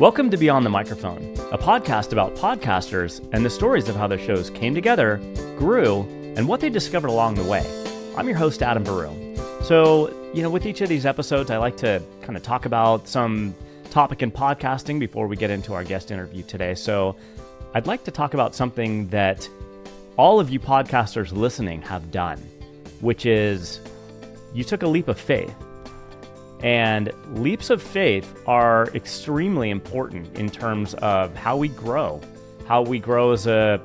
Welcome to Beyond the Microphone, a podcast about podcasters and the stories of how their shows came together, grew, and what they discovered along the way. I'm your host, Adam Baruh. So, you know, with each of these episodes, I like to kind of talk about some topic in podcasting before we get into our guest interview today. So, I'd like to talk about something that all of you podcasters listening have done, which is you took a leap of faith. And leaps of faith are extremely important in terms of how we grow, how we grow as a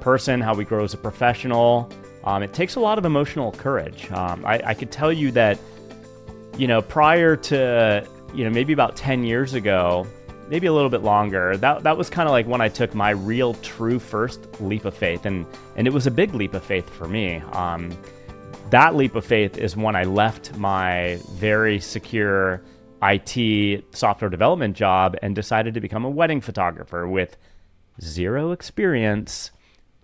person, how we grow as a professional. Um, it takes a lot of emotional courage. Um, I, I could tell you that, you know, prior to, you know, maybe about 10 years ago, maybe a little bit longer, that, that was kind of like when I took my real, true first leap of faith. And, and it was a big leap of faith for me. Um, that leap of faith is when I left my very secure IT software development job and decided to become a wedding photographer with zero experience.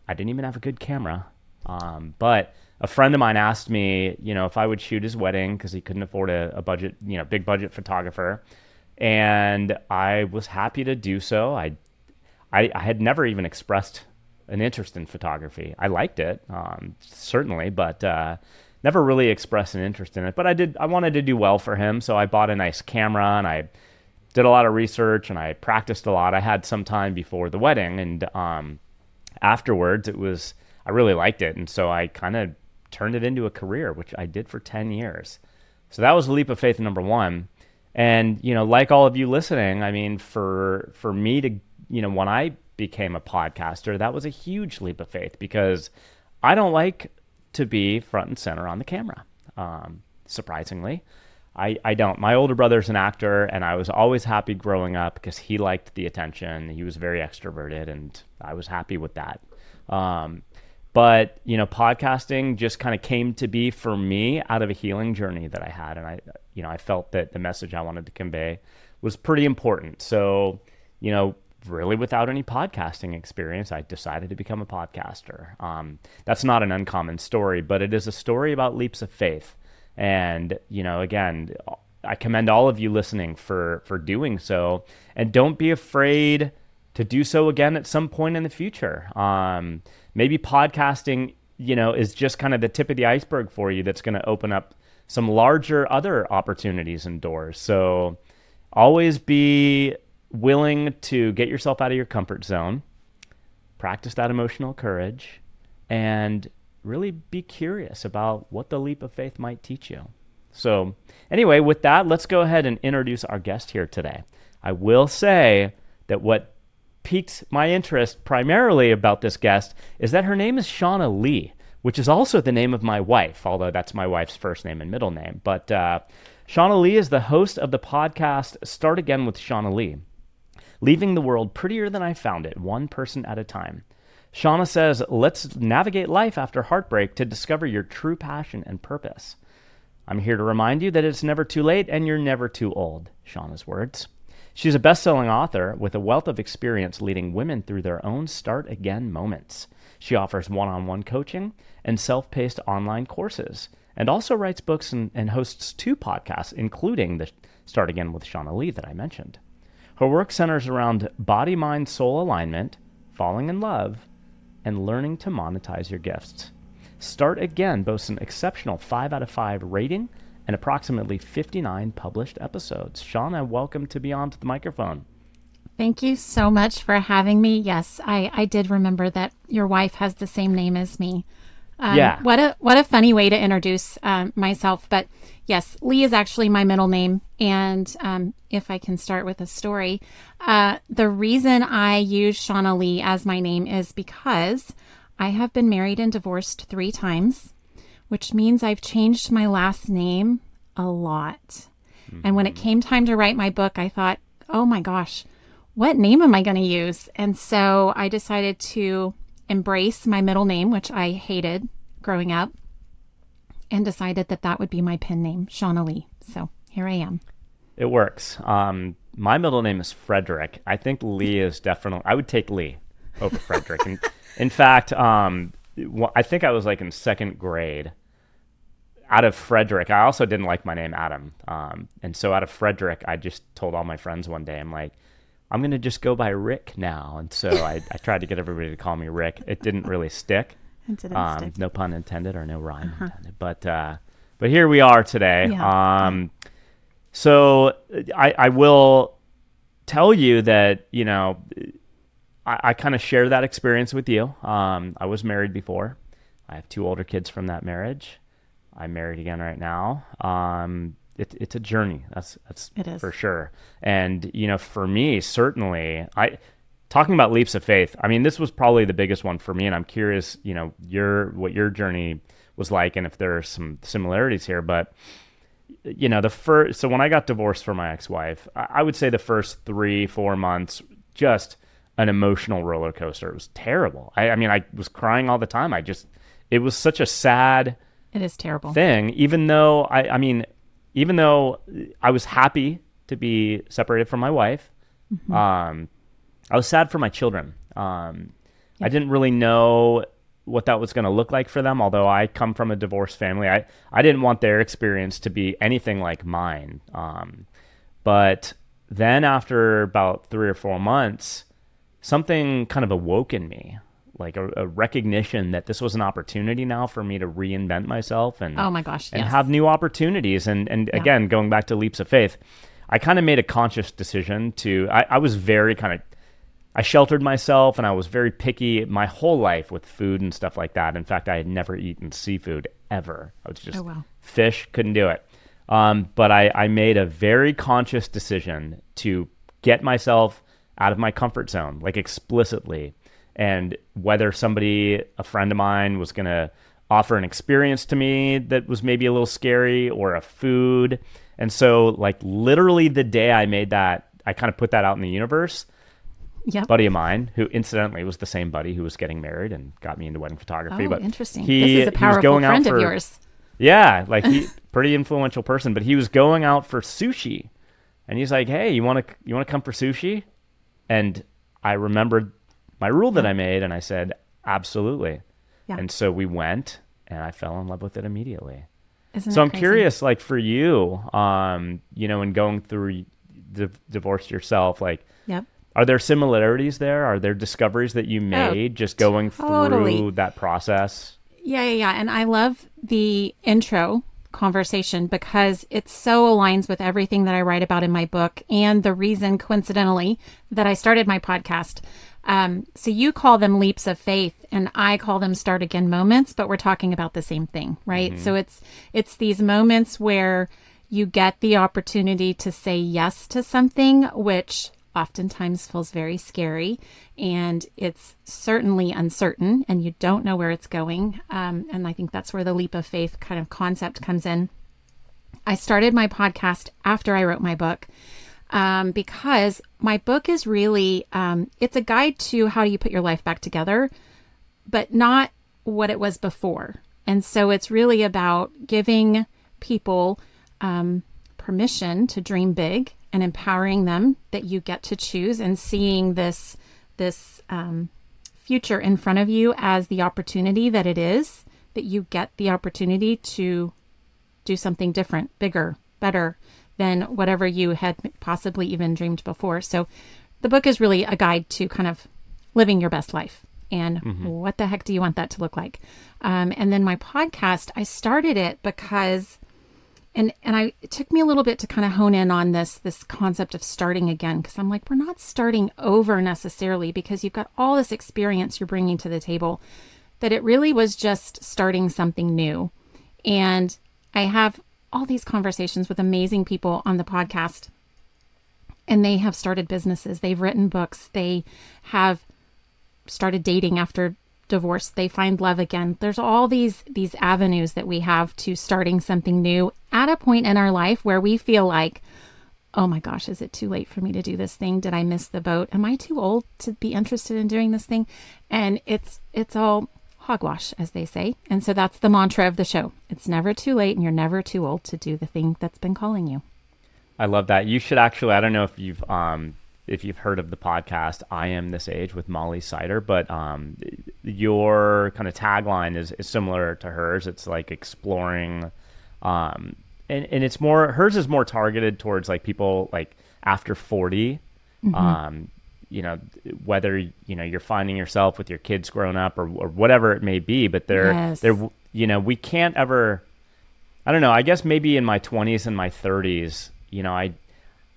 I didn't even have a good camera. Um, but a friend of mine asked me, you know, if I would shoot his wedding because he couldn't afford a, a, budget, you know, big budget photographer. And I was happy to do so. I, I, I had never even expressed an interest in photography. I liked it, um, certainly, but uh, never really expressed an interest in it. But I did. I wanted to do well for him, so I bought a nice camera and I did a lot of research and I practiced a lot. I had some time before the wedding, and um, afterwards, it was I really liked it, and so I kind of turned it into a career, which I did for ten years. So that was a leap of faith number one. And you know, like all of you listening, I mean, for for me to you know when I became a podcaster, that was a huge leap of faith because I don't like to be front and center on the camera. Um, surprisingly, I, I don't. My older brother's an actor, and I was always happy growing up because he liked the attention. He was very extroverted, and I was happy with that. Um, but you know, podcasting just kind of came to be for me out of a healing journey that I had, and I, you know, I felt that the message I wanted to convey was pretty important. So, you know, really without any podcasting experience, I decided to become a podcaster. Um, that's not an uncommon story, but it is a story about leaps of faith. And, you know, again, I commend all of you listening for, for doing so. And don't be afraid to do so again at some point in the future. Um, maybe podcasting, you know, is just kind of the tip of the iceberg for you that's going to open up some larger other opportunities and doors. So always be willing to get yourself out of your comfort zone, practice that emotional courage, and really be curious about what the leap of faith might teach you. So, anyway, with that, let's go ahead and introduce our guest here today. I will say that what piqued my interest primarily about this guest is that her name is Shaunna Lee, which is also the name of my wife, although that's my wife's first name and middle name. But uh, Shaunna Lee is the host of the podcast Start Again with Shaunna Lee leaving the world prettier than I found it, one person at a time. Shaunna says, Let's navigate life after heartbreak to discover your true passion and purpose. I'm here to remind you that it's never too late and you're never too old. Shaunna's words. She's a best selling author with a wealth of experience leading women through their own start again moments. She offers one on one coaching and self paced online courses, and also writes books and, and hosts two podcasts, including the Start Again with Shaunna Lee that I mentioned. Her work centers around body mind soul alignment, falling in love, and learning to monetize your gifts. Start Again boasts an exceptional 5 out of 5 rating and approximately 59 published episodes. Shaunna, welcome to Beyond the Microphone. Thank you so much for having me. Yes, I, I did remember that your wife has the same name as me. Um, yeah. What a what a funny way to introduce um, myself. But yes, Lee is actually my middle name. And um, if I can start with a story, uh, the reason I use Shaunna Lee as my name is because I have been married and divorced three times, which means I've changed my last name a lot. Mm-hmm. And when it mm-hmm. came time to write my book, I thought, oh my gosh, what name am I going to use? And so I decided to embrace my middle name, which I hated growing up, and decided that that would be my pen name, Shaunna Lee. So here I am. It works. Um, my middle name is Frederick. I think Lee is definitely. I would take Lee over Frederick. And in fact, um, I think I was like in second grade. Out of Frederick, I also didn't like my name Adam, um, and so out of Frederick, I just told all my friends one day, I'm like, I'm going to just go by Rick now. And so I, I tried to get everybody to call me Rick. It didn't really stick. It didn't um, stick. No pun intended or no rhyme uh-huh. intended. But, uh, but here we are today. Yeah. Um, so I, I will tell you that, you know, I, I kind of share that experience with you. Um, I was married before. I have two older kids from that marriage. I'm married again right now. Um, it, it's a journey. That's that's for sure. And you know, for me, certainly, I talking about leaps of faith. I mean, this was probably the biggest one for me, and I'm curious, you know, your what your journey was like, and if there are some similarities here. But you know, the first. So when I got divorced from my ex-wife, I, I would say the first three, four months, just an emotional roller coaster. It was terrible. I, I mean, I was crying all the time. I just, it was such a sad. It is terrible thing. Even though I, I mean, even though I was happy to be separated from my wife, mm-hmm. um, I was sad for my children. Um, yeah. I didn't really know what that was going to look like for them. Although I come from a divorced family, I, I didn't want their experience to be anything like mine. Um, but then after about three or four months, something kind of awoke in me like a, a, recognition that this was an opportunity now for me to reinvent myself and oh my gosh and yes. have new opportunities and and yeah. again going back to leaps of faith i kind of made a conscious decision to I, I was very kind of i sheltered myself and i was very picky my whole life with food and stuff like that in fact i had never eaten seafood ever i was just oh, wow. fish couldn't do it um, but I, I made a very conscious decision to get myself out of my comfort zone like explicitly and whether somebody, a friend of mine, was going to offer an experience to me that was maybe a little scary or a food. And so, like, literally the day I made that, I kind of put that out in the universe. Yep. buddy of mine who incidentally was the same buddy who was getting married and got me into wedding photography. Oh, but interesting. He, this is a powerful going friend for, of yours. Yeah, like he pretty influential person, but he was going out for sushi. And he's like, "Hey, you want to you want to come for sushi?" And I remembered my rule that I made, and I said absolutely. Yeah. And so we went, and I fell in love with it immediately. Isn't so I'm crazy? curious, like for you, um, you know, in going through the divorce yourself, like, yep. Are there similarities there? Are there discoveries that you oh, made oh, just going totally. through that process? Yeah, yeah, yeah. And I love the intro conversation because it so aligns with everything that I write about in my book and the reason, coincidentally, that I started my podcast. Um, so you call them leaps of faith, and I call them start again moments, but we're talking about the same thing, right? Mm-hmm. So it's it's these moments where you get the opportunity to say yes to something, which oftentimes feels very scary, and it's certainly uncertain, and you don't know where it's going. Um, and I think that's where the leap of faith kind of concept comes in. I started my podcast after I wrote my book um, because my book is really um, it's a guide to how you put your life back together, but not what it was before. And so it's really about giving people um, permission to dream big and empowering them that you get to choose and seeing this this um, future in front of you as the opportunity that it is that you get the opportunity to do something different, bigger, better, than whatever you had possibly even dreamed before. So the book is really a guide to kind of living your best life and mm-hmm. what the heck do you want that to look like um, and then my podcast i started it because and and i it took me a little bit to kind of hone in on this this concept of starting again because i'm like we're not starting over necessarily because you've got all this experience you're bringing to the table that it really was just starting something new and i have all these conversations with amazing people on the podcast. And they have started businesses, they've written books, they have started dating after divorce, they find love again. There's all these these avenues that we have to starting something new at a point in our life where we feel like, oh my gosh, is it too late for me to do this thing? Did I miss the boat? Am I too old to be interested in doing this thing? And it's it's all hogwash, as they say. And so that's the mantra of the show. It's never too late and you're never too old to do the thing that's been calling you. I love that. You should actually, I don't know if you've, um, if you've heard of the podcast, I am this age with Molly Sider, but um, your kind of tagline is, is similar to hers. It's like exploring, um, and, and it's more, hers is more targeted towards like people like after 40 Mm-hmm. Um, you know, whether you know you're finding yourself with your kids grown up or, or whatever it may be, but they're yes. they're you know we can't ever. I don't know. I guess maybe in my 20s and my 30s, you know, I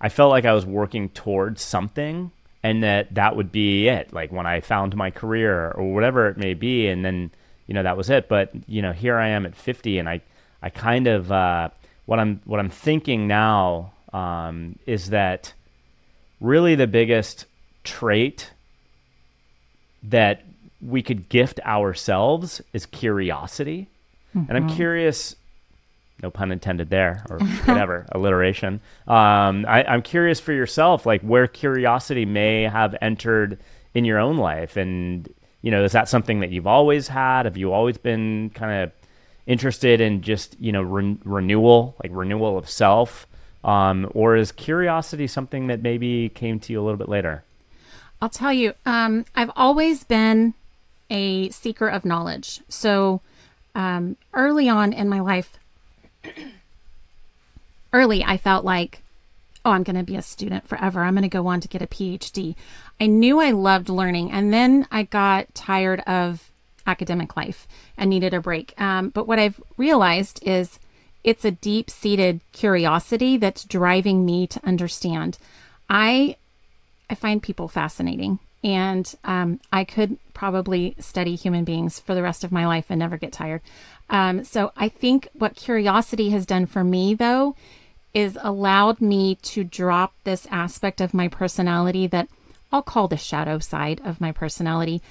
I felt like I was working towards something and that that would be it like when i found my career or whatever it may be and then you know that was it but you know here i am at 50 and i i kind of uh, what i'm what i'm thinking now um, is that really the biggest trait that we could gift ourselves is curiosity. Mm-hmm. and i'm mm-hmm. curious no pun intended there or whatever alliteration. Um, I, i'm curious for yourself like where curiosity may have entered in your own life. And you know is that something that you've always had? Have you always been kind of interested in just you know re- renewal like renewal of self? Um, or is curiosity something that maybe came to you a little bit later i'll tell you um, i've always been a seeker of knowledge so um, early on in my life early, I felt like, oh, I'm going to be a student forever. I'm going to go on to get a PhD. I knew I loved learning. And then I got tired of academic life and needed a break. Um, but what I've realized is it's a deep seated curiosity that's driving me to understand. I I find people fascinating, and um, I could probably study human beings for the rest of my life and never get tired. Um, so I think what curiosity has done for me, though, is allowed me to drop this aspect of my personality that I'll call the shadow side of my personality.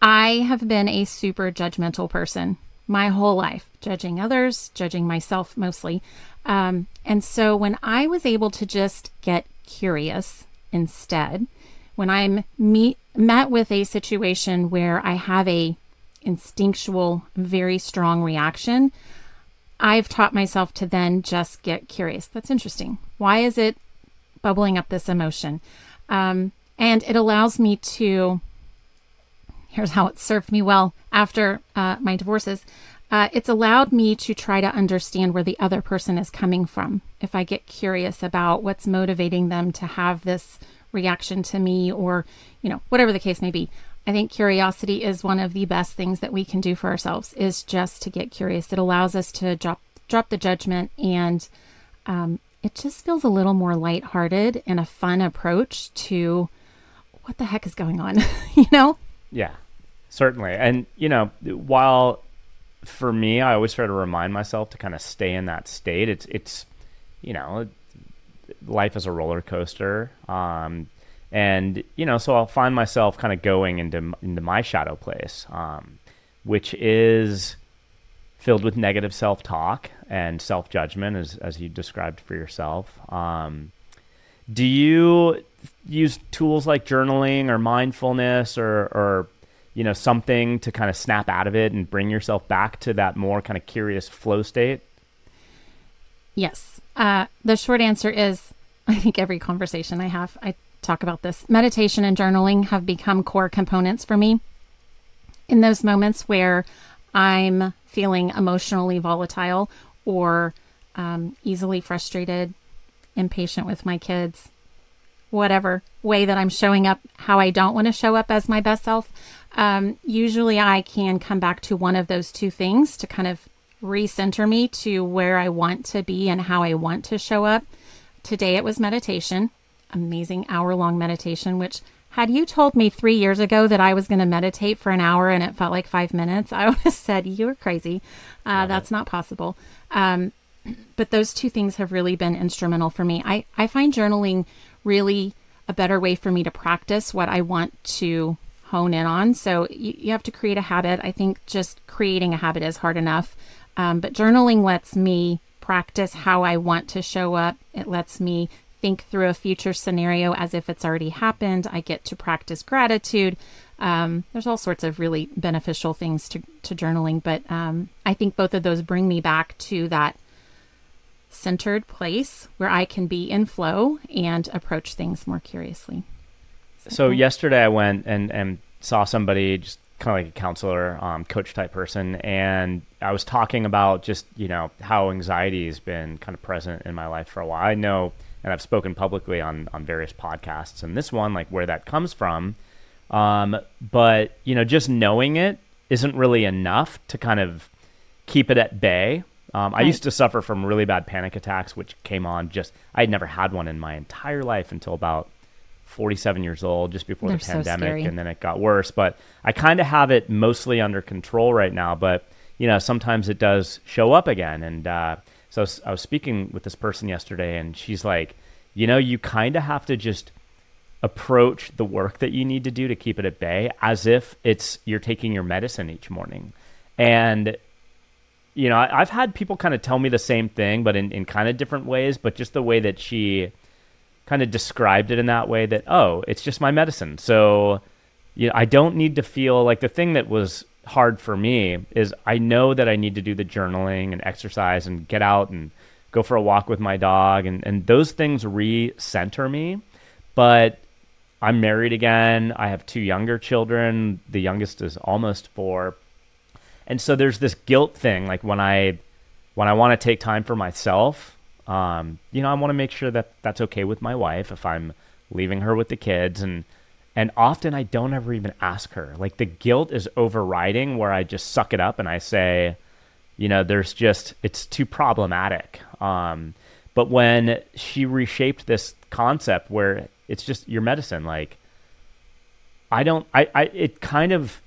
I have been a super judgmental person my whole life, judging others, judging myself mostly. Um, and so when I was able to just get curious instead, when I'm meet, met with a situation where I have a instinctual, very strong reaction, I've taught myself to then just get curious. That's interesting. Why is it bubbling up this emotion? Um, and it allows me to, here's how it served me well after uh, my divorces. Uh, it's allowed me to try to understand where the other person is coming from. If I get curious about what's motivating them to have this reaction to me, or, you know, whatever the case may be, I think curiosity is one of the best things that we can do for ourselves is just to get curious. It allows us to drop drop the judgment and um, it just feels a little more lighthearted and a fun approach to what the heck is going on, you know? Yeah, certainly. And, you know, while for me, I always try to remind myself to kind of stay in that state. It's, it's, you know, life is a roller coaster. Um, and you know, so I'll find myself kind of going into into my shadow place, um, which is filled with negative self talk and self judgment, as as you described for yourself. Um, do you use tools like journaling or mindfulness or or you know something to kind of snap out of it and bring yourself back to that more kind of curious flow state? Yes. Uh, the short answer is I think every conversation I have, I talk about this. Meditation and journaling have become core components for me. In those moments where I'm feeling emotionally volatile or um, easily frustrated, impatient with my kids, whatever way that I'm showing up, how I don't want to show up as my best self, um, usually I can come back to one of those two things to kind of recenter me to where I want to be and how I want to show up. Today it was meditation amazing hour long meditation, which had you told me three years ago that I was going to meditate for an hour and it felt like five minutes, I would have said, You're crazy. Uh, that's not possible. Um, but those two things have really been instrumental for me. I, I find journaling really a better way for me to practice what I want to hone in on. So you, you have to create a habit. I think just creating a habit is hard enough. Um, but journaling lets me practice how I want to show up. It lets me think through a future scenario as if it's already happened. I get to practice gratitude. Um, there's all sorts of really beneficial things to, to journaling, but um, I think both of those bring me back to that centered place where I can be in flow and approach things more curiously. So, so yesterday I went and, and saw somebody just kind of like a counselor, um, coach type person, and I was talking about just you know how anxiety has been kind of present in my life for a while. I know and I've spoken publicly on on various podcasts and this one like where that comes from. Um, but you know, just knowing it isn't really enough to kind of keep it at bay. Um, right. I used to suffer from really bad panic attacks, which came on just I had never had one in my entire life until about 47 years old, just before They're the pandemic, so and then it got worse. But I kind of have it mostly under control right now. But you know, sometimes it does show up again, and uh, so I was, speaking with this person yesterday, and she's like, you know, you kind of have to just approach the work that you need to do to keep it at bay as if it's you're taking your medicine each morning. And you know, I, have had people kind of tell me the same thing, but in, in kind of different ways. But just the way that she kind of described it in that way that, oh, it's just my medicine. So, you know, I don't need to feel like the thing that was hard for me is I know that I need to do the journaling and exercise and get out and go for a walk with my dog and, and those things re-center me. But I'm married again. I have two younger children. The youngest is almost four. And so there's this guilt thing. Like when I when I want to take time for myself, um, you know, I want to make sure that that's okay with my wife if I'm leaving her with the kids and and often I don't ever even ask her. Like the guilt is overriding where I just suck it up and I say, you know, there's just, it's too problematic. Um, but when she reshaped this concept where it's just your medicine, like, I don't, I, I, it kind of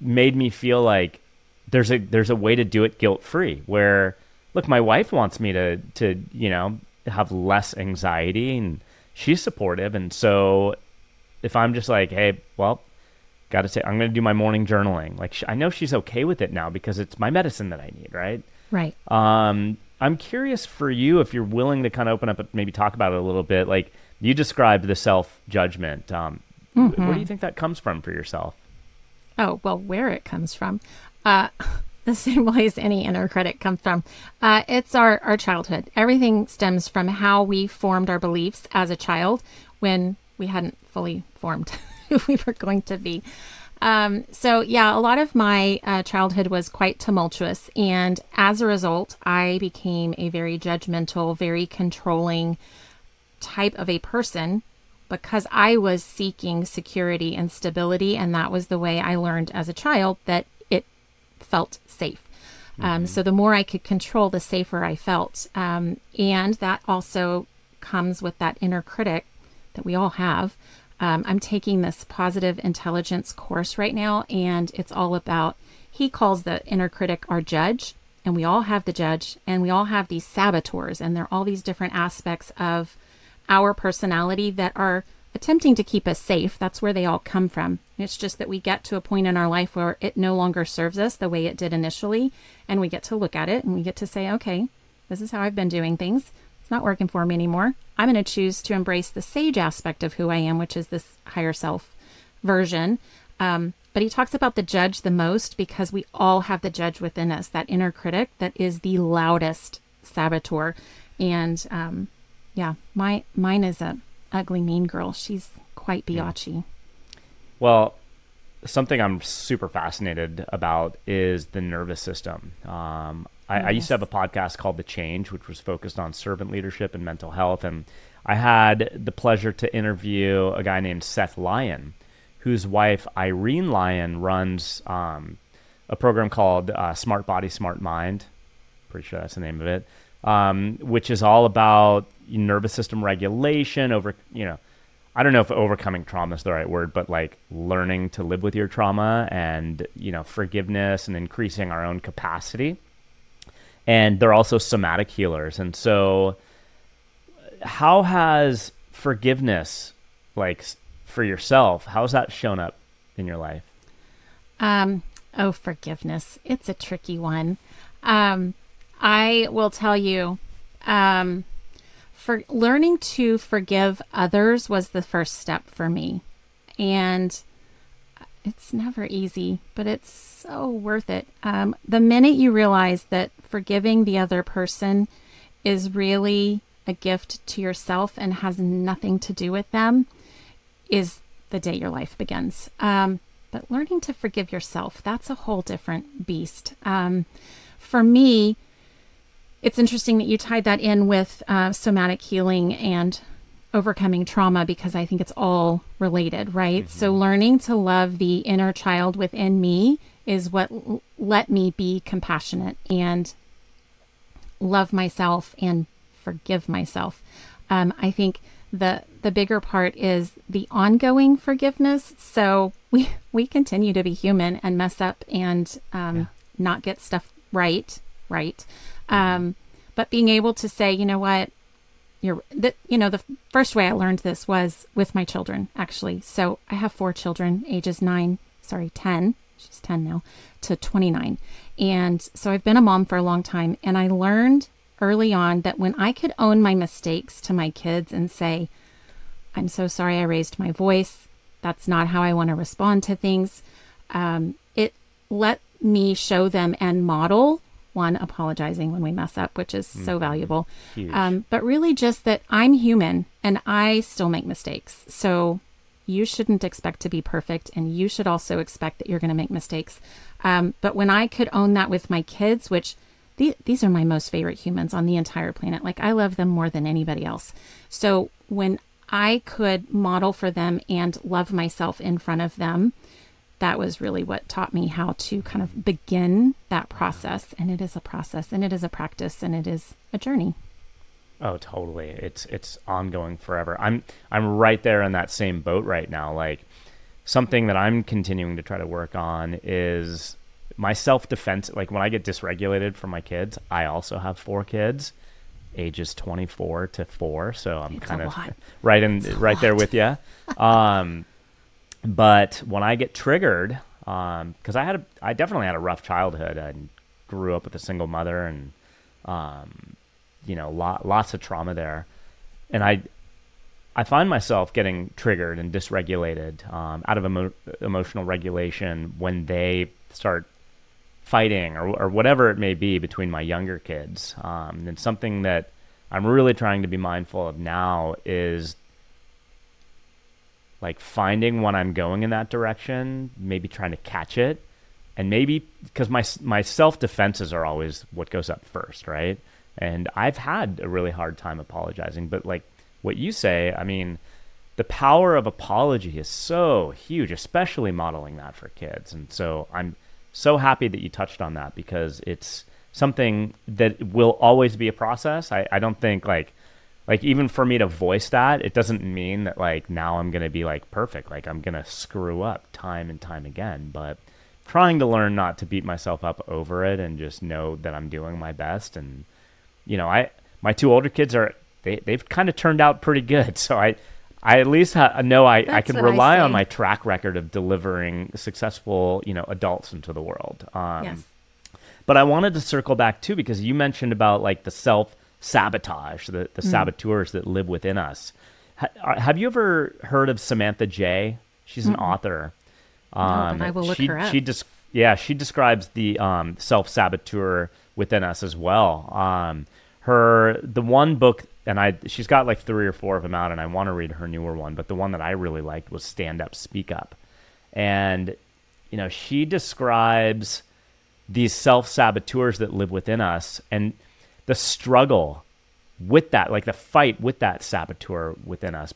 made me feel like there's a, there's a way to do it guilt free where, look, my wife wants me to, to, you know, have less anxiety and she's supportive. And so if I'm just like, hey, well, got to say, I'm going to do my morning journaling. Like, I know she's okay with it now because it's my medicine that I need, right? Right. Um, I'm curious for you if you're willing to kind of open up and maybe talk about it a little bit. Like, you described the self judgment. Um, mm-hmm. Where do you think that comes from for yourself? Oh, well, where it comes from. Uh, the same place any inner critic comes from. Uh, it's our, our childhood. Everything stems from how we formed our beliefs as a child when we hadn't fully formed who we were going to be. Um, so, yeah, a lot of my uh, childhood was quite tumultuous. And as a result, I became a very judgmental, very controlling type of a person because I was seeking security and stability. And that was the way I learned as a child that felt safe. Um, mm-hmm. Um, so, the more I could control, the safer I felt. Um, and that also comes with that inner critic that we all have. Um, I'm taking this positive intelligence course right now, and it's all about, he calls the inner critic our judge, and we all have the judge, and we all have these saboteurs, and they're all these different aspects of our personality that are attempting to keep us safe. That's where they all come from. It's just that we get to a point in our life where it no longer serves us the way it did initially, and we get to look at it and we get to say, okay, this is how I've been doing things It's not working for me anymore. I'm going to choose to embrace the sage aspect of who I am, which is this higher self version. Um, but he talks about the judge the most because we all have the judge within us, that inner critic that is the loudest saboteur. And um, yeah, my mine is a ugly mean girl. She's quite biatchy. Well, something I'm super fascinated about is the nervous system. Um, I, yes. I, used to have a podcast called The Change, which was focused on servant leadership and mental health. And I had the pleasure to interview a guy named Seth Lyon, whose wife, Irene Lyon, runs um, a program called uh, Smart Body, Smart Mind. Pretty sure that's the name of it, um, which is all about nervous system regulation over, you know, I don't know if overcoming trauma is the right word, but like learning to live with your trauma and, you know, forgiveness and increasing our own capacity and they're also somatic healers. And so, how has forgiveness, like for yourself, how's that shown up in your life? Um, oh, forgiveness. It's a tricky one. Um, I will tell you, um, for learning to forgive others was the first step for me. And it's never easy, but it's so worth it. Um, the minute you realize that forgiving the other person is really a gift to yourself and has nothing to do with them, is the day your life begins. Um, but learning to forgive yourself, that's a whole different beast. Um, for me, it's interesting that you tied that in with uh, somatic healing and overcoming trauma because I think it's all related, right? Mm-hmm. So, learning to love the inner child within me is what l- let me be compassionate and love myself and forgive myself. Um, I think the the bigger part is the ongoing forgiveness. So we we continue to be human and mess up and um, yeah. not get stuff right, right. Um, but being able to say, you know what, you're that you know the first way I learned this was with my children actually. So I have four children, ages nine, sorry, ten. She's ten now to twenty nine, and so I've been a mom for a long time, and I learned early on that when I could own my mistakes to my kids and say, I'm so sorry I raised my voice. That's not how I want to respond to things. Um, it let me show them and model one apologizing when we mess up, which is mm-hmm. so valuable. Um, but really, just that I'm human and I still make mistakes. So you shouldn't expect to be perfect, and you should also expect that you're going to make mistakes. Um, but when I could own that with my kids, which the, these are my most favorite humans on the entire planet. Like, I love them more than anybody else. So, when I could model for them and love myself in front of them, that was really what taught me how to kind of begin that process. And it is a process and it is a practice and it is a journey. Oh, totally. It's it's ongoing forever. I'm I'm right there in that same boat right now. Like something that I'm continuing to try to work on is my self defense, like when I get dysregulated from my kids, I also have four kids, ages 24 to four. So I'm kind of right in, right there with you. Um, but when I get triggered, um, cause I had, a, I definitely had a rough childhood. I grew up with a single mother and, um, you know, lot, lots of trauma there. And I, I find myself getting triggered and dysregulated um, out of emo- emotional regulation when they start fighting or, or whatever it may be between my younger kids. Um, and something that I'm really trying to be mindful of now is like finding when I'm going in that direction, maybe trying to catch it. And maybe because my my self defenses are always what goes up first, right? And I've had a really hard time apologizing, but like what you say, I mean, the power of apology is so huge, especially modeling that for kids. And so I'm so happy that you touched on that because it's something that will always be a process. I, I don't think like like even for me to voice that, it doesn't mean that like now I'm gonna be like perfect. Like I'm gonna screw up time and time again. But trying to learn not to beat myself up over it and just know that I'm doing my best and you know, I my two older kids are they they've kind of turned out pretty good. So I I at least ha- know I, I can rely I on my track record of delivering successful, you know, adults into the world. Um, yes. But I wanted to circle back too because you mentioned about like the self sabotage, the, the mm. saboteurs that live within us. Ha- uh, have you ever heard of Samantha Jay? She's an mm. author. Um, no, I will look she, her up. She des- yeah, she describes the um, self saboteur within us as well. Um, her the one book and I she's got like three or four of them out, and I want to read her newer one. But the one that I really liked was Stand Up, Speak Up, and you know she describes these self saboteurs that live within us and the struggle with that, like the fight with that saboteur within us,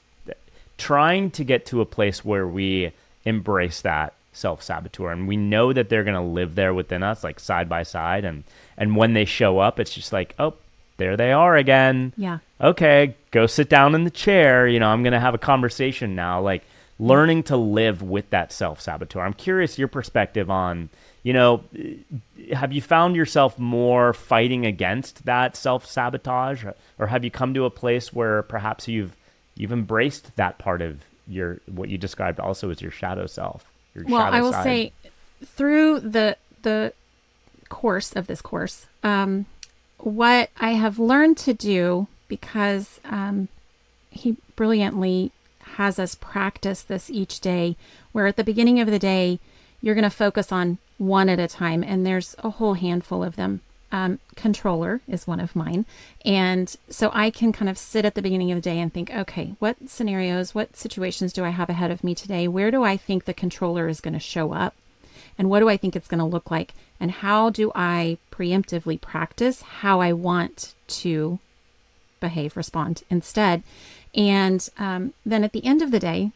trying to get to a place where we embrace that self saboteur and we know that they're going to live there within us like side by side and and when they show up it's just like oh there they are again. Yeah. Okay, go sit down in the chair. You know, I'm going to have a conversation now. Like learning to live with that self saboteur. I'm curious your perspective on, you know, have you found yourself more fighting against that self sabotage, or have you come to a place where perhaps you've you've embraced that part of your what you described also as your shadow self? Your well, shadow I will side? say through the the course of this course, um, what I have learned to do, because um, he brilliantly has us practice this each day, where at the beginning of the day, you're going to focus on one at a time, and there's a whole handful of them. Um, controller is one of mine. And so I can kind of sit at the beginning of the day and think, okay, what scenarios, what situations do I have ahead of me today? Where do I think the controller is going to show up? and what do I think it's going to look like? And how do I preemptively practice how I want to behave, respond instead? And um, then at the end of the day,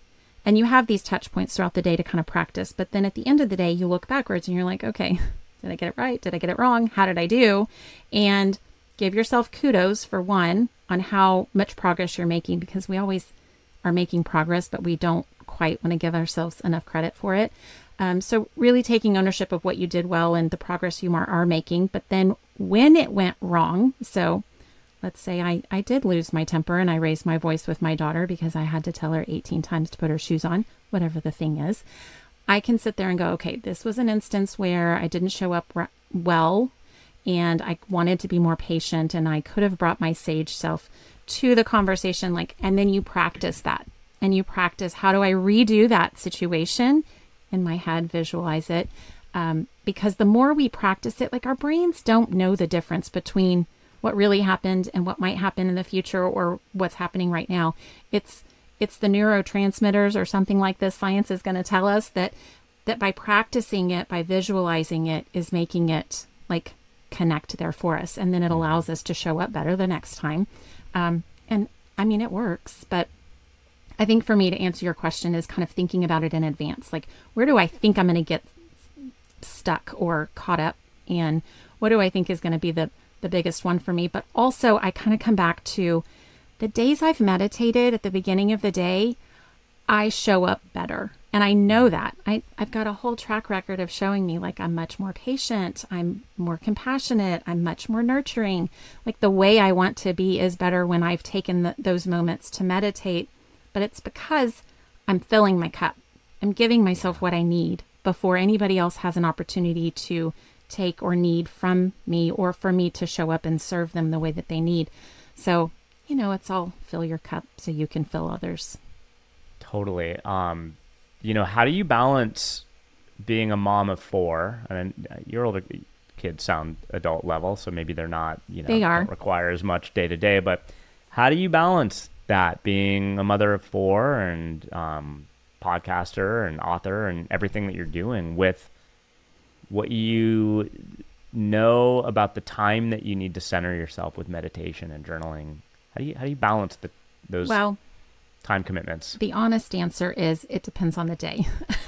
and you have these touch points throughout the day to kind of practice, but then at the end of the day, you look backwards and you're like, okay, did I get it right? Did I get it wrong? How did I do? And give yourself kudos for one on how much progress you're making because we always are making progress, but we don't quite want to give ourselves enough credit for it. Um, so, really taking ownership of what you did well and the progress you are, are making. But then when it went wrong, so let's say I, I did lose my temper and I raised my voice with my daughter because I had to tell her 18 times to put her shoes on, whatever the thing is. I can sit there and go, okay, this was an instance where I didn't show up well and I wanted to be more patient and I could have brought my sage self to the conversation like and then you practice that and you practice how do I redo that situation in my head, visualize it. Um, because the more we practice it, like our brains don't know the difference between what really happened and what might happen in the future or what's happening right now. It's it's the neurotransmitters or something like this. Science is going to tell us that that by practicing it, by visualizing it, is making it like connect there for us, and then it allows us to show up better the next time. Um, and I mean, it works, but I think for me to answer your question is kind of thinking about it in advance. Like, where do I think I'm going to get stuck or caught up? And what do I think is going to be the, the biggest one for me? But also, I kind of come back to the days I've meditated at the beginning of the day, I show up better. And I know that. I, I've got a whole track record of showing me like I'm much more patient, I'm more compassionate, I'm much more nurturing. Like the way I want to be is better when I've taken the, those moments to meditate but it's because I'm filling my cup. I'm giving myself what I need before anybody else has an opportunity to take or need from me or for me to show up and serve them the way that they need. So, you know, it's all fill your cup so you can fill others. Totally. Um, you know, how do you balance being a mom of four? I mean, your older kids sound adult level, so maybe they're not, you know, they are. require as much day to day, but how do you balance that being a mother of four and um, podcaster and author and everything that you're doing with what you know about the time that you need to center yourself with meditation and journaling how do you how do you balance the those well time commitments? the honest answer is it depends on the day.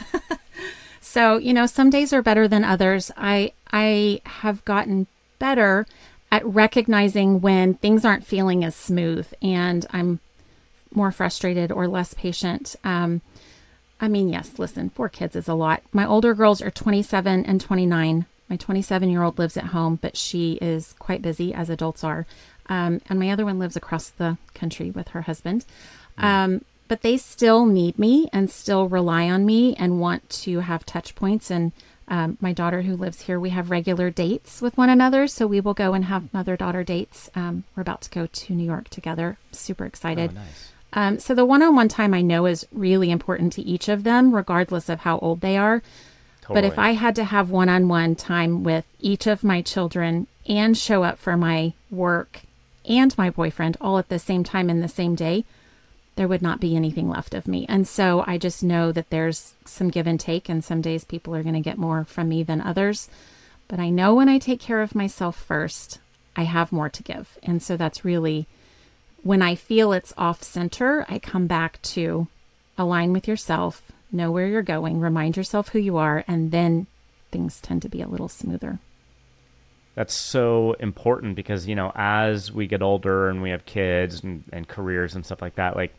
So you know some days are better than others. I i have gotten better at recognizing when things aren't feeling as smooth and i'm more frustrated or less patient. Um, I mean, yes, listen, four kids is a lot. My older girls are 27 and 29. My 27 year old lives at home, but she is quite busy, as adults are. Um, and my other one lives across the country with her husband. Mm. Um, but they still need me and still rely on me and want to have touch points. And um, my daughter, who lives here, we have regular dates with one another. So we will go and have mother daughter dates. Um, we're about to go to New York together. Super excited. Oh, nice. Um, so the one on one time I know is really important to each of them, regardless of how old they are. Totally. But if I had to have one on one time with each of my children and show up for my work and my boyfriend all at the same time in the same day, there would not be anything left of me. And so I just know that there's some give and take, and some days people are going to get more from me than others. But I know when I take care of myself first, I have more to give. And so that's really when I feel it's off center, I come back to align with yourself, know where you're going, remind yourself who you are, and then things tend to be a little smoother. That's so important because, you know, as we get older and we have kids and, and careers and stuff like that, like,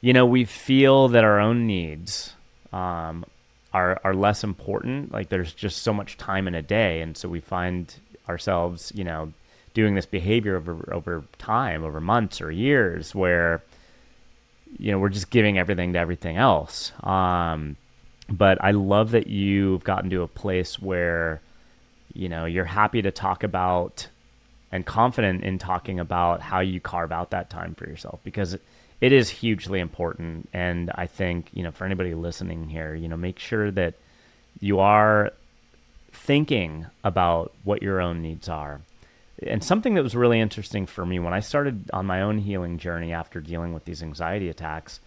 you know, we feel that our own needs um, are, are less important. Like, there's just so much time in a day. And so we find ourselves, you know, doing this behavior over over time, over months or years, where you know we're just giving everything to everything else. Um, but I love that you've gotten to a place where you know you're happy to talk about and confident in talking about how you carve out that time for yourself because it, is hugely important and i think you know for anybody listening here you know make sure that you are thinking about what your own needs are and something that was really interesting for me when I started on my own healing journey after dealing with these anxiety attacks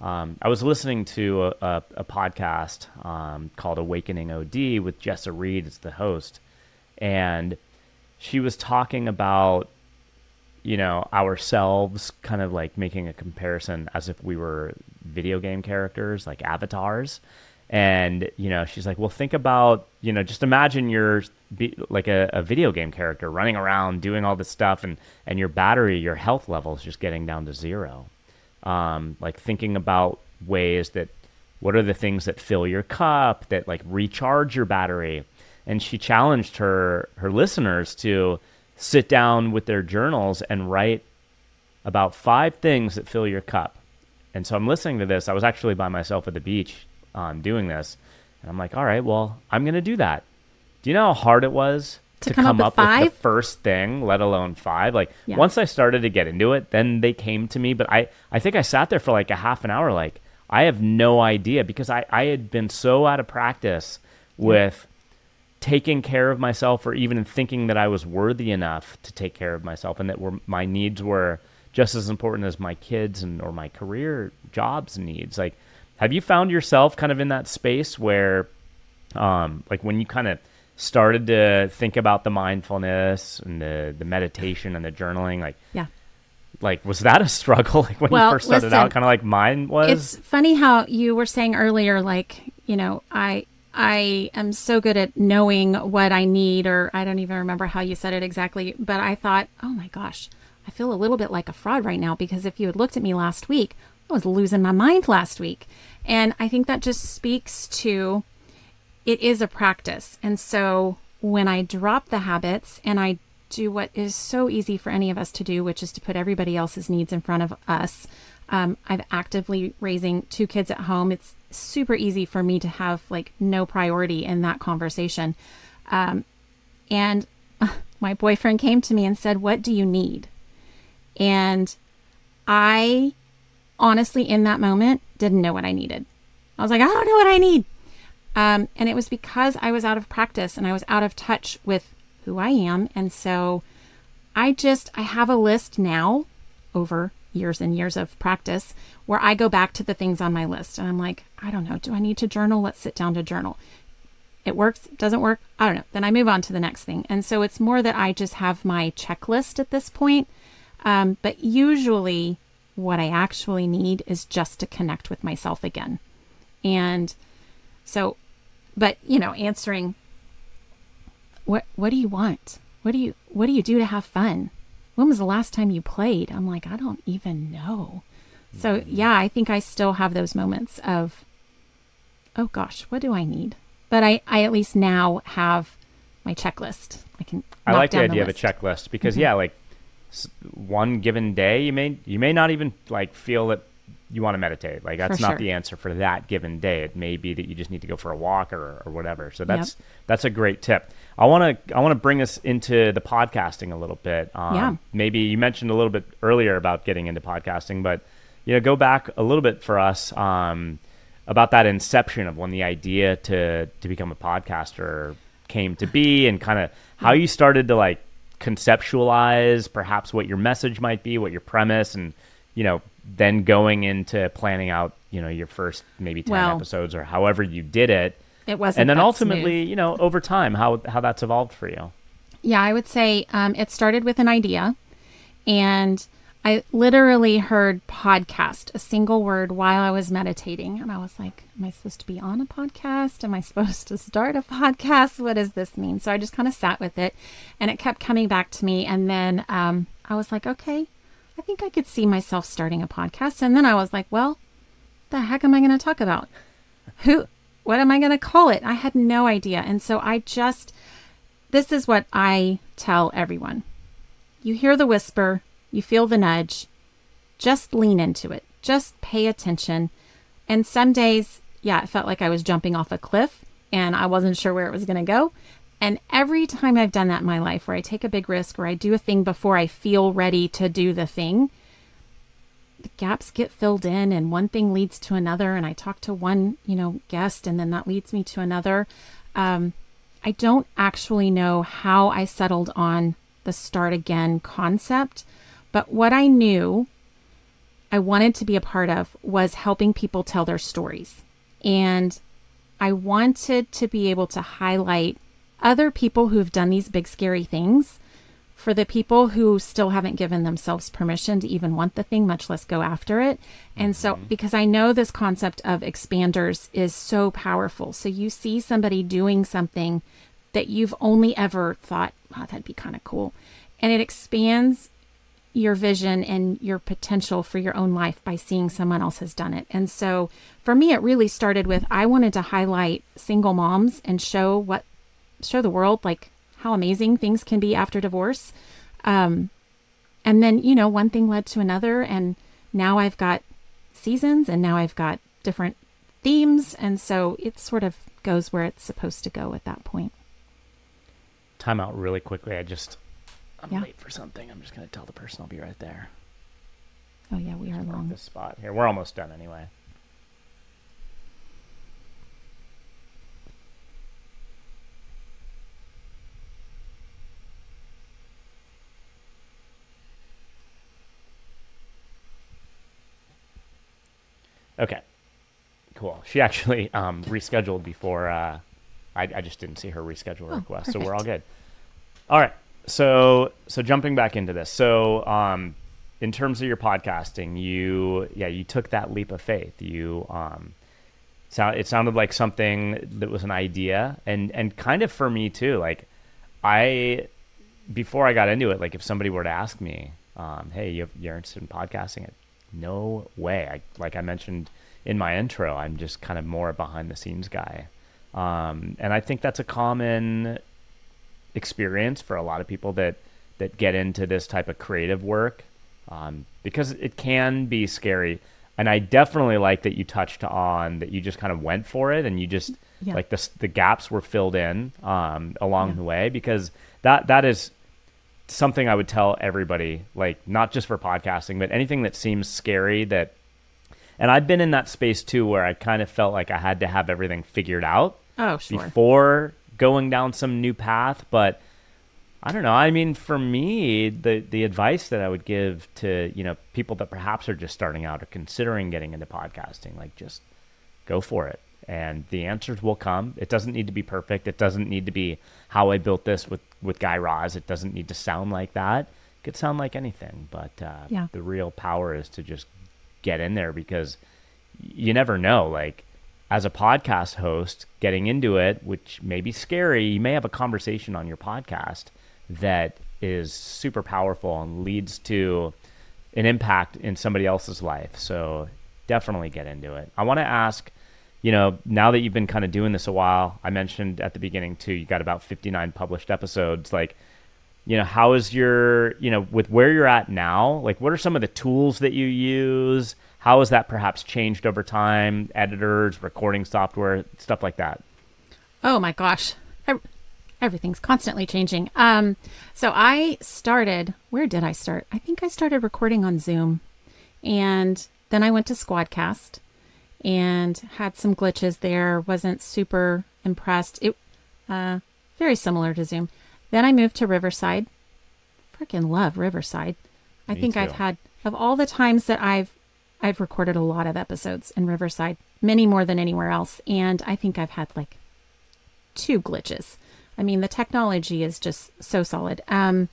Um, I was listening to a, a, a podcast um, called Awakening OD with Jessa Reed as the host, and she was talking about you know ourselves kind of like making a comparison as if we were video game characters like avatars and you know she's like well think about you know just imagine you're like a, a, video game character running around doing all this stuff and and your battery your health level is just getting down to zero um, like thinking about ways that what are the things that fill your cup that like recharge your battery and she challenged her her listeners to sit down with their journals and write about five things that fill your cup. And so I'm listening to this. I was actually by myself at the beach um, doing this, and I'm like, all right, well, I'm gonna do that. Do you know how hard it was to, to come, come, up, with, with, the first thing, let alone five? Like yeah. once I started to get into it, then they came to me. But I I think I sat there for like a half an hour, like I have no idea because I I had been so out of practice with taking care of myself or even thinking that I was worthy enough to take care of myself and that were, my needs were just as important as my kids and or my career jobs needs. Like, have you found yourself kind of in that space where, um, like when you kind of started to think about the mindfulness and the, the meditation and the journaling, like, yeah. Like, was that a struggle? Like when well, you first started listen, out, kind of like mine was? It's funny how you were saying earlier, like, you know, I, I am so good at knowing what I need, or I don't even remember how you said it exactly, but I thought, oh my gosh, I feel a little bit like a fraud right now because if you had looked at me last week, I was losing my mind last week. And I think that just speaks to it is a practice. And so when I drop the habits and I do what is so easy for any of us to do, which is to put everybody else's needs in front of us, um, I've actively raising two kids at home. It's super easy for me to have like no priority in that conversation. Um, and my boyfriend came to me and said, What do you need? And I honestly, in that moment, didn't know what I needed. I was like, I don't know what I need. Um, and it was because I was out of practice and I was out of touch with who I am. And so I just, I have a list now over years and years of practice where I go back to the things on my list and I'm like, I don't know, do I need to journal? Let's sit down to journal. It works, doesn't work, I don't know. Then I move on to the next thing. And so it's more that I just have my checklist at this point. Um, but usually, what I actually need is just to connect with myself again. And so, but you know, answering what what do you want? What do you what do you do to have fun? when was the last time you played? I'm like, I don't even know. So, mm-hmm. yeah, I think I still have those moments of, oh gosh, what do I need? But I, I at least now have my checklist. I can. I like the idea the of a checklist because, mm-hmm. yeah, like one given day, you may you may not even like feel that you want to meditate. Like that's not the answer for that given day. It may be that you just need to go for a walk or, or whatever. So that's yep. that's a great tip. I want to I want to bring us into the podcasting a little bit. Um, yeah. Maybe you mentioned a little bit earlier about getting into podcasting, but you know, go back a little bit for us um, about that inception of when the idea to to become a podcaster came to be, and kind of how you started to like conceptualize perhaps what your message might be, what your premise, and you know, then going into planning out, you know, your first maybe 10 well, episodes or however you did it. It wasn't. And then ultimately, smooth. you know, over time, how, how that's evolved for you. Yeah, I would say um, it started with an idea. And I literally heard podcast, a single word, while I was meditating. And I was like, Am I supposed to be on a podcast? Am I supposed to start a podcast? What does this mean? So I just kind of sat with it and it kept coming back to me. And then um, I was like, Okay, I think I could see myself starting a podcast. And then I was like, well, the heck am I going to talk about? Who, what am I going to call it? I had no idea. And so I just, this is what I tell everyone. You hear the whisper, you feel the nudge, just lean into it, just pay attention. And some days, yeah, it felt like I was jumping off a cliff and I wasn't sure where it was going to go. And every time I've done that in my life, where I take a big risk, where I do a thing before I feel ready to do the thing, the gaps get filled in and one thing leads to another. And I talk to one, you know, guest and then that leads me to another. Um, I don't actually know how I settled on the start again concept, but what I knew I wanted to be a part of was helping people tell their stories. And I wanted to be able to highlight other people who've done these big, scary things for the people who still haven't given themselves permission to even want the thing, much less go after it. And so, mm-hmm. because I know this concept of expanders is so powerful. So, you see somebody doing something that you've only ever thought, oh, that'd be kind of cool. And it expands your vision and your potential for your own life by seeing someone else has done it. And so for me it really started with I wanted to highlight single moms and show what show the world like how amazing things can be after divorce. Um, and then, you know, one thing led to another and now I've got seasons and now I've got different themes and so it sort of goes where it's supposed to go at that point. Time out really quickly. I just I'm yeah. late for something. I'm just gonna tell the person I'll be right there. Oh yeah, we are long. This spot here. We're almost done anyway. Okay. Cool. She actually um, rescheduled before. Uh, I, I just didn't see her reschedule oh, request, perfect. so we're all good. All right so so jumping back into this so um in terms of your podcasting you yeah you took that leap of faith. You um it sounded like something that was an idea. And and kind of for me too like i before i got into it like if somebody were to ask me um hey you, you're interested in podcasting? It no way. I, like i mentioned in my intro i'm just kind of more a behind the scenes guy. Um and i think that's a common experience for a lot of people that that get into this type of creative work um, because it can be scary. And I definitely like that you touched on that you just kind of went for it and you just yeah. like the the gaps were filled in um, along yeah. the way because that that is something I would tell everybody like not just for podcasting but anything that seems scary that and I've been in that space too where I kind of felt like I had to have everything figured out oh, sure. before going down some new path, but I don't know. I mean, for me, the the advice that I would give to you know people that perhaps are just starting out or considering getting into podcasting, like just go for it, and the answers will come. It doesn't need to be perfect. It doesn't need to be how I built this with with Guy Raz. It doesn't need to sound like that. It could sound like anything, but uh, yeah. the real power is to just get in there because you never know. Like as a podcast host getting into it, which may be scary, you may have a conversation on your podcast that is super powerful and leads to an impact in somebody else's life. So definitely get into it. I want to ask, you know, now that you've been kind of doing this a while, I mentioned at the beginning too, you got about 59 published episodes. Like, you know, how is your, you know, with where you're at now, like what are some of the tools that you use? How has that perhaps changed over time? Editors, recording software, stuff like that. Oh my gosh. Everything's constantly changing. Um, so I started, where did I start? I think I started recording on Zoom. And then I went to Squadcast and had some glitches there. Wasn't super impressed. It uh, very similar to Zoom. Then I moved to Riverside. Freaking love Riverside. I Me think too. I've had of all the times that I've I've recorded a lot of episodes in Riverside, many more than anywhere else, and I think I've had like two glitches. I mean, the technology is just so solid. Um,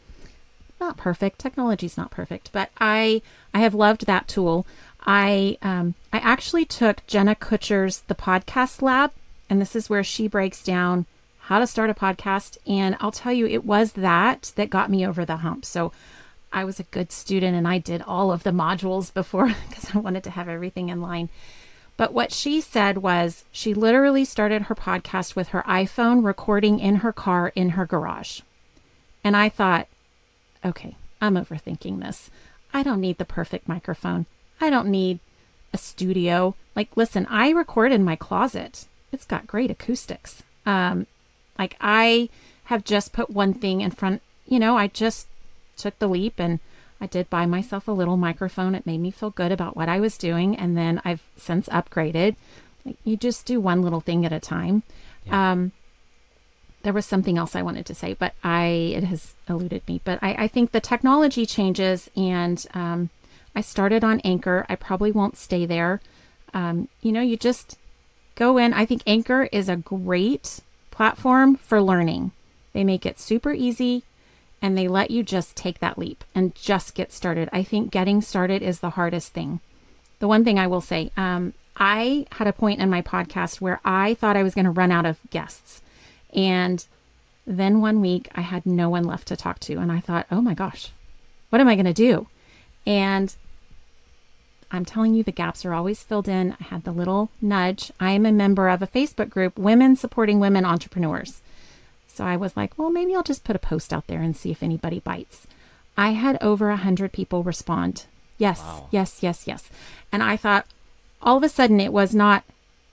not perfect. Technology's not perfect, but I I have loved that tool. I um, I actually took Jenna Kutcher's The Podcast Lab, and this is where she breaks down how to start a podcast. And I'll tell you, it was that that got me over the hump. So I was a good student and I did all of the modules before because I wanted to have everything in line. But what she said was she literally started her podcast with her iPhone recording in her car in her garage. And I thought, okay, I'm overthinking this. I don't need the perfect microphone. I don't need a studio. Like, listen, I record in my closet. It's got great acoustics. Um, like I have just put one thing in front, you know, I just took the leap and I did buy myself a little microphone. It made me feel good about what I was doing. And then I've since upgraded. You just do one little thing at a time. Yeah. Um, there was something else I wanted to say, but I it has eluded me. But I, I think the technology changes, and um, I started on Anchor. I probably won't stay there. Um, you know, you just go in. I think Anchor is a great platform for learning. They make it super easy and they let you just take that leap and just get started. I think getting started is the hardest thing. The one thing I will say, um, I had a point in my podcast where I thought I was going to run out of guests. And then one week I had no one left to talk to. And I thought, oh my gosh, what am I going to do? And I'm telling you, the gaps are always filled in. I had the little nudge. I am a member of a Facebook group, Women Supporting Women Entrepreneurs. So I was like, well, maybe I'll just put a post out there and see if anybody bites. I had over a hundred people respond. Yes, wow. yes, yes, yes. And I thought, all of a sudden, it was not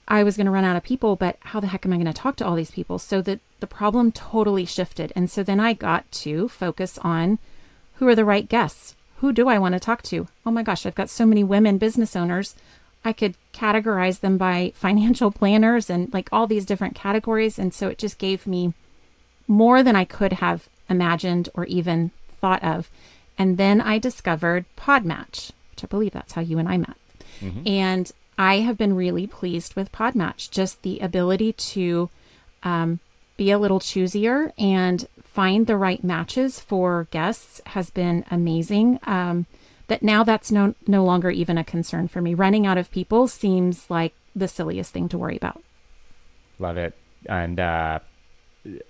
I was going to run out of people, but how the heck am I going to talk to all these people? So that the problem totally shifted. And so then I got to focus on who are the right guests who do I want to talk to? Oh my gosh, I've got so many women business owners. I could categorize them by financial planners and like all these different categories. And so it just gave me more than I could have imagined or even thought of. And then I discovered Podmatch, which I believe that's how you and I met. Mm-hmm. And I have been really pleased with Podmatch, just the ability to um, be a little choosier and find the right matches for guests has been amazing. Um, that now that's no no longer even a concern for me. Running out of people seems like the silliest thing to worry about. Love it, and uh,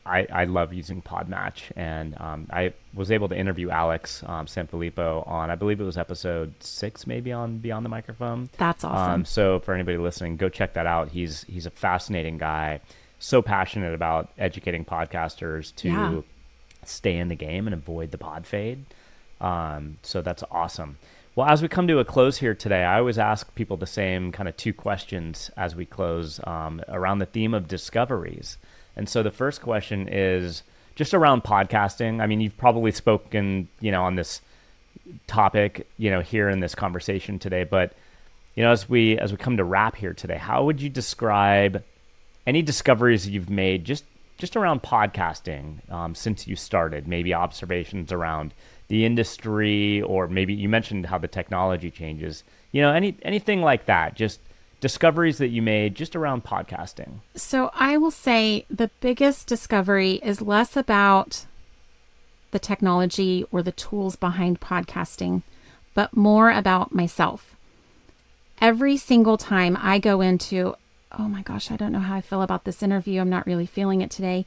I I love using Podmatch, and um, I was able to interview Alex um, Sanfilippo on I believe it was episode six, maybe on Beyond the Microphone. That's awesome. Um, so for anybody listening, go check that out. He's he's a fascinating guy so passionate about educating podcasters to yeah. stay in the game and avoid the pod fade. Um, so that's awesome. Well, as we come to a close here today, I always ask people the same kind of two questions as we close um, around the theme of discoveries. And so the first question is just around podcasting. I mean, you've probably spoken, you know, on this topic, you know, here in this conversation today, but you know, as we as we come to wrap here today, how would you describe any discoveries you've made just just around podcasting um, since you started? Maybe observations around the industry, or maybe you mentioned how the technology changes. You know, any anything like that. Just discoveries that you made just around podcasting. So I will say the biggest discovery is less about the technology or the tools behind podcasting, but more about myself. Every single time I go into oh my gosh, I don't know how I feel about this interview. I'm not really feeling it today.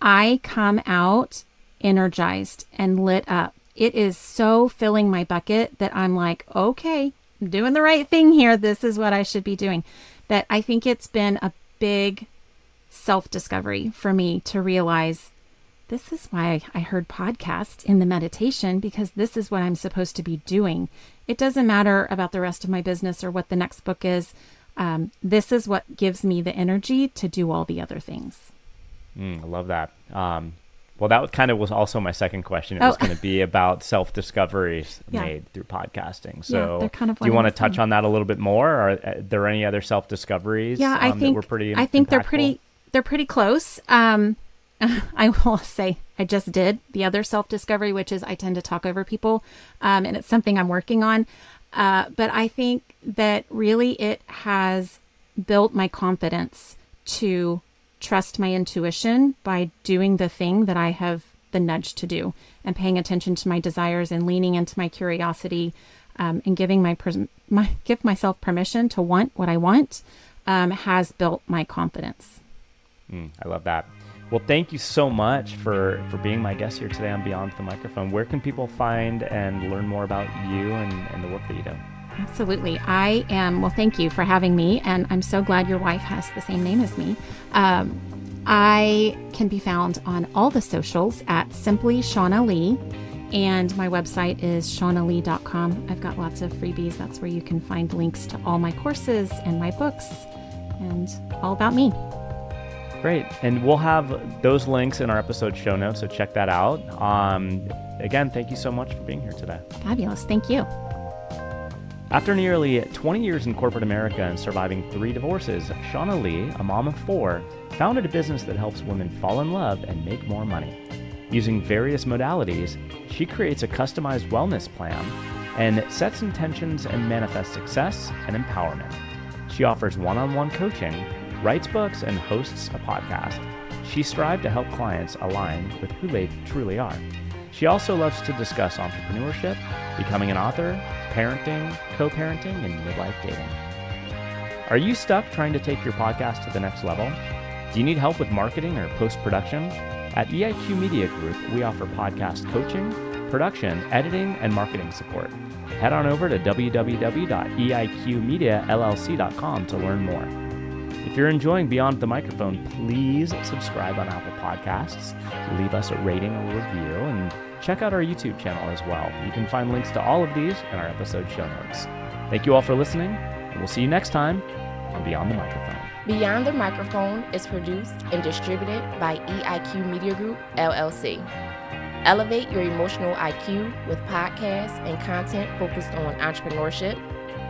I come out energized and lit up. It is so filling my bucket that I'm like, okay, I'm doing the right thing here. This is what I should be doing. That I think it's been a big self discovery for me to realize this is why I heard podcasts in the meditation because this is what I'm supposed to be doing. It doesn't matter about the rest of my business or what the next book is um, this is what gives me the energy to do all the other things. Mm, I love that. Um, well, that kind of was also my second question. It oh. was going to be about self discoveries yeah. made through podcasting. So, yeah, kind of do you want to touch on that a little bit more? Are, are uh, there any other self discoveries? Yeah, I um, think we're pretty. I think impactful? they're pretty. They're pretty close. Um, I will say I just did the other self discovery, which is I tend to talk over people, um, and it's something I'm working on. Uh, but I think that really it has built my confidence to trust my intuition by doing the thing that I have the nudge to do and paying attention to my desires and leaning into my curiosity um, and giving my, my give myself permission to want what I want um, has built my confidence. Mm, I love that. Well, thank you so much for, for being my guest here today on Beyond the Microphone. Where can people find and learn more about you and, and the work that you do? Absolutely. I am, well, thank you for having me. And I'm so glad your wife has the same name as me. Um, I can be found on all the socials at Simply Shaunna Lee. And my website is shaunnalee.com. I've got lots of freebies. That's where you can find links to all my courses and my books and all about me. Great. And we'll have those links in our episode show notes, so check that out. Um, again, thank you so much for being here today. Fabulous. Thank you. After nearly 20 years in corporate America and surviving three divorces, Shaunna Lee, a mom of four, founded a business that helps women fall in love and make more money. Using various modalities, she creates a customized wellness plan and sets intentions and manifests success and empowerment. She offers one on one coaching, writes books, and hosts a podcast. She strives to help clients align with who they truly are. She also loves to discuss entrepreneurship, becoming an author, parenting, co parenting, and midlife dating. Are you stuck trying to take your podcast to the next level? Do you need help with marketing or post production? At EIQ Media Group, we offer podcast coaching, production, editing, and marketing support. Head on over to www.eiqmediallc.com to learn more. If you're enjoying Beyond the Microphone, please subscribe on Apple Podcasts, leave us a rating or review, and check out our YouTube channel as well. You can find links to all of these in our episode show notes. Thank you all for listening, and we'll see you next time on Beyond the Microphone. Beyond the Microphone is produced and distributed by EIQ Media Group, LLC. Elevate your emotional IQ with podcasts and content focused on entrepreneurship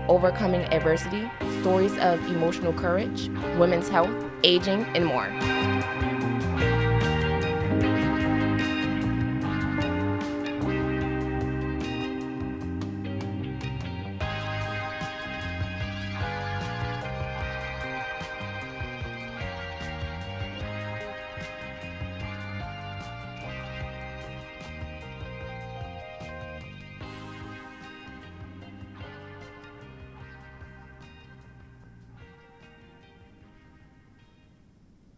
overcoming adversity, stories of emotional courage, women's health, aging, and more.